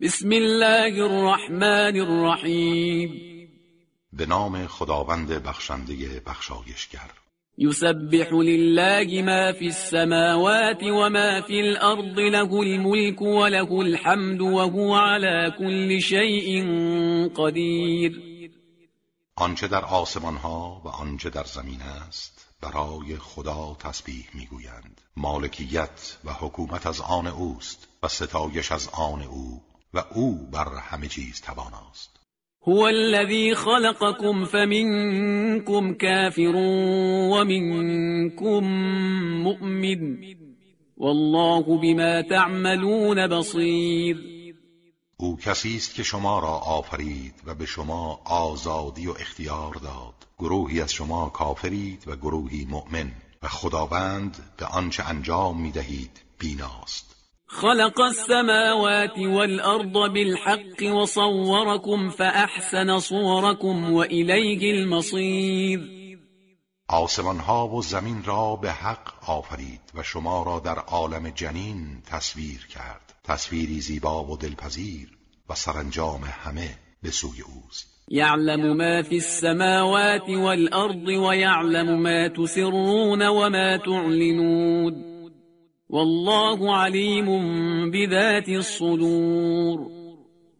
بسم الله الرحمن الرحیم به نام خداوند بخشنده بخشایشگر. يسبح لله ما في السماوات وما في الأرض له الملك وله الحمد وهو على كل شيء قدير آنچه در آسمان ها و آنچه در زمین است برای خدا تسبیح می‌گویند. مالکیت و حکومت از آن اوست و ستایش از آن او و او بر همه چیز تواناست. هو الذي خلقكم فمنكم كافر ومنكم مؤمن. والله بما تعملون بصير او کسی است که شما را آفرید و به شما آزادی و اختیار داد. گروهی از شما کافرید و گروهی مؤمن و خداوند به آنچه انجام می دهید بیناست. خلق السماوات والأرض بالحق وصوركم فأحسن صوركم وإليه المصير. آسمان ها و زمین را به حق آفرید و شما را در عالم جنین تصویر کرد. تصویری زیبا و دلپذیر و سرانجام همه به سوی اوست. يعلم ما في السماوات والأرض ويعلم ما تسرون وما تعلنون. والله علیم بذات الصدور.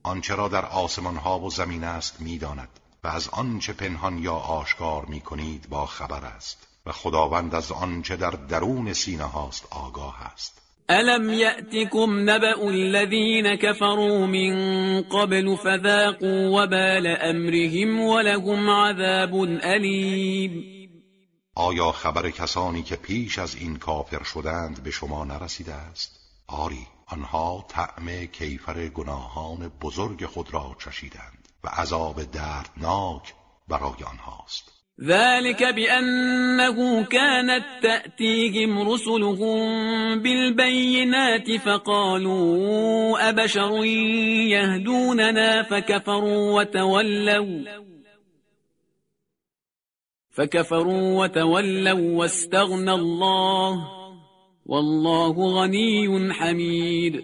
آنچه را در آسمان ها و زمین است می‌داند و از آنچه پنهان یا آشکار می کنید با خبر است و خداوند از آنچه در درون سینه هاست آگاه است. الم یأتکم نبأ الذین كفروا من قبل فذاقوا وبال امرهم ولهم عذاب علیم آیا خبر کسانی که پیش از این کافر شدند به شما نرسیده است؟ آری آنها طعم کیفر گناهان بزرگ خود را چشیدند و عذاب دردناک برای آنهاست ذلك بأنه كانت تأتيهم رسلهم بالبينات فقالوا أبشر يهدوننا فكفروا وتولوا فكفروا وتولوا واستغنى الله. والله غنی حمید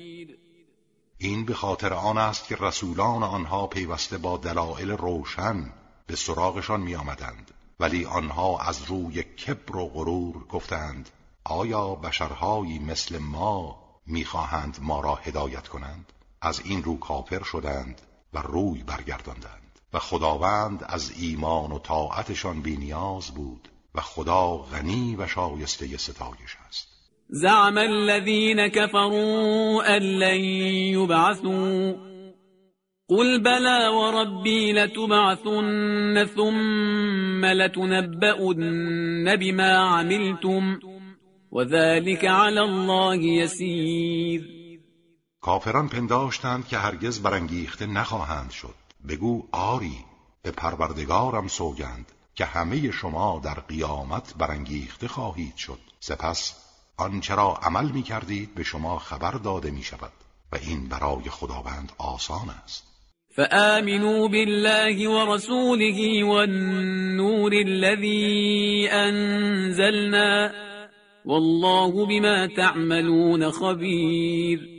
این به خاطر آن است که رسولان آنها پیوسته با دلایل روشن به سراغشان می آمدند ولی آنها از روی کبر و غرور گفتند آیا بشرهایی مثل ما می‌خواهند ما را هدایت کنند؟ از این رو کافر شدند و روی برگرداندند. و خداوند از ایمان و طاعتشان بینیاز بود و خدا غنی و شایسته ستایش است. زعم الذين كفروا أن لن يبعثوا قل بلى وربي لتبعثن ثم لتنبؤن بما عملتم وذلك على الله يسير کافران پنداشتند که هرگز برانگیخته نخواهند شد. بگو آری به پروردگارم سوگند که همه شما در قیامت برانگیخته خواهید شد. سپس آنچه را عمل می کردید به شما خبر داده می شود و این برای خداوند آسان است. فآمنوا بالله ورسوله والنور الذي أنزلنا والله بما تعملون خبیر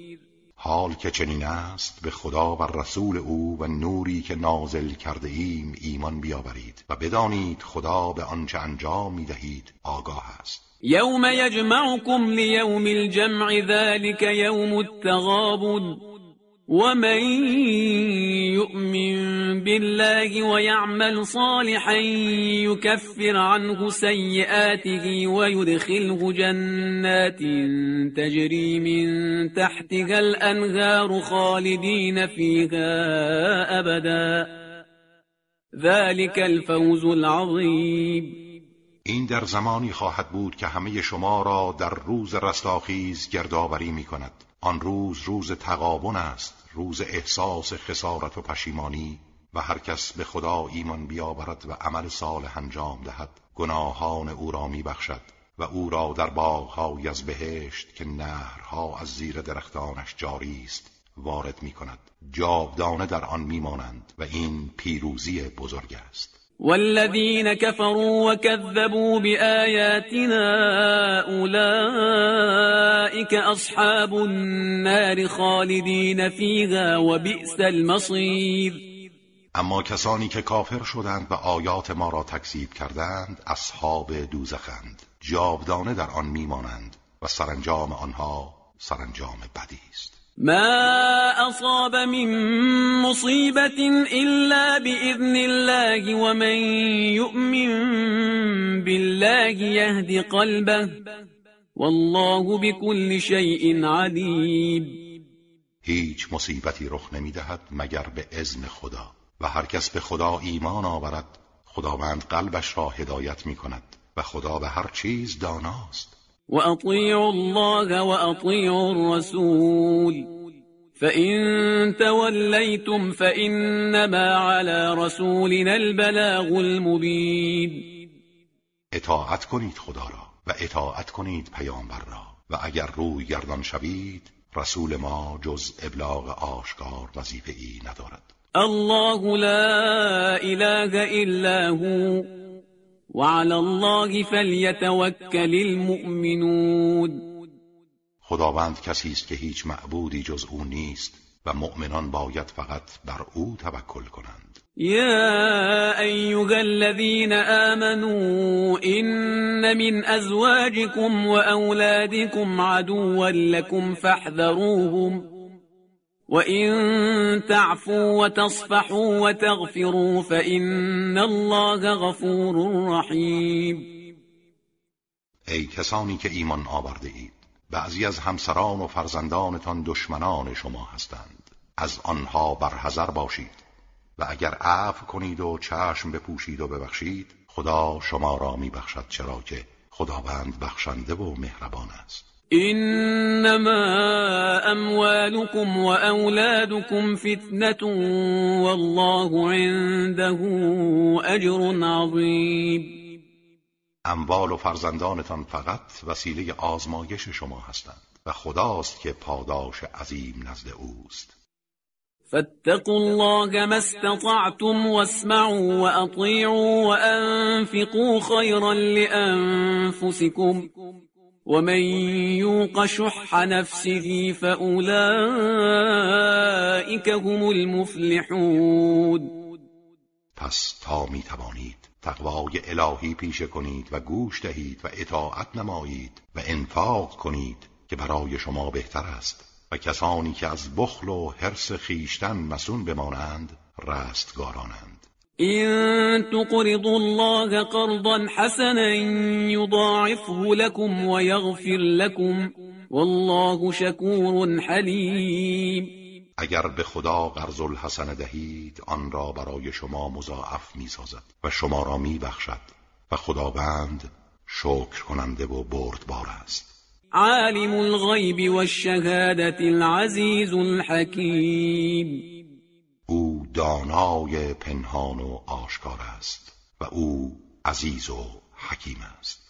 حال که چنین است به خدا و رسول او و نوری که نازل کرده ایم ایمان بیاورید و بدانید خدا به آنچه انجام می دهید آگاه است. یوم یجمعکم لیوم الجمع ذلك یوم التغابن. ومن يؤمن بالله ويعمل صالحا يكفر عنه سيئاته ويدخله جنات تجري من تحتها الأنهار خالدين فيها أبدا. ذلك الفوز العظيم. این در زمانی خواهد بود که همه شما را در روز رستاخیز گردآوری می کند آن روز روز تقابن است روز احساس خسارت و پشیمانی و هر کس به خدا ایمان بیاورد و عمل صالح انجام دهد گناهان او را میبخشد و او را در باغهایی از بهشت که نهرها از زیر درختانش جاری است وارد می کند جاودانه در آن میمانند و این پیروزی بزرگ است. والذين كفروا وكذبوا بآياتنا أولئك أصحاب النار خالدين فيها وبئس المصير. اما کسانی که کافر شدند و آیات ما را تکذیب کردند اصحاب دوزخند. جاودانه در آن میمانند و سرانجام آنها سرانجام بدی است. ما أصاب من مصيبة إلا بإذن الله ومن يؤمن بالله يهد قلبه والله بكل شيء عليم. هیچ مصیبتی رخ نمی‌دهد مگر به اذن خدا. و هر کس به خدا ایمان آورد خداوند قلبش را هدایت می کند و خدا به هر چیز داناست. وأطيعوا الله وأطيعوا الرسول فإن توليتم فإنما على رسولنا البلاغ المبين اطاعت کنید خدا را و اطاعت کنید پیامبر را و اگر روی گردان شوید رسول ما جز ابلاغ آشکار وظیفه ای ندارد. الله لا اله الا هو. وعلى الله فليتوكل المؤمنون. خداوند کسی است که هیچ معبودی جز أو نیست و مؤمنان باید فقط بر أو توکل کنند. يا أيها الذين آمنوا إن من أزواجكم وأولادكم عدوا لكم فاحذروهم. وإن تعفوا وتصفحوا وتغفروا فإن الله غفور رحیم ای کسانی که ایمان آورده اید بعضی از همسران و فرزندانتان دشمنان شما هستند. از آنها برحذر باشید و اگر عفو کنید و چشم بپوشید و ببخشید خدا شما را میبخشد چرا که خداوند بخشنده و مهربان است. إنما أموالكم وأولادكم فتنة والله عنده أجر عظیم اموال و فرزندانتان فقط وسیله آزمایش شما هستند و خداست که پاداش عظیم نزد اوست. فاتقوا الله ما استطعتم واسمعوا وأطيعوا وأنفقوا خيرا لأنفسكم. ومن يوق شح نفسه فاولئك هم المفلحون پس تا می توانید تقوای الهی پیشه کنید و گوش دهید و اطاعت نمایید و انفاق کنید که برای شما بهتر است و کسانی که از بخل و حرس خیشتن مسون بمانند رستگارانند. این تقرضوا الله قرضا حسنا یضاعفه لكم ويغفر لكم والله شکور حلیم اگر به خدا قرض الحسن دهید آن را برای شما مضاعف می سازد و شما را می بخشد و خداوند شکر کننده و بردبار است. عالم الغیب والشهادت العزیز الحکیم. دانای پنهان و آشکار است و او عزیز و حکیم است.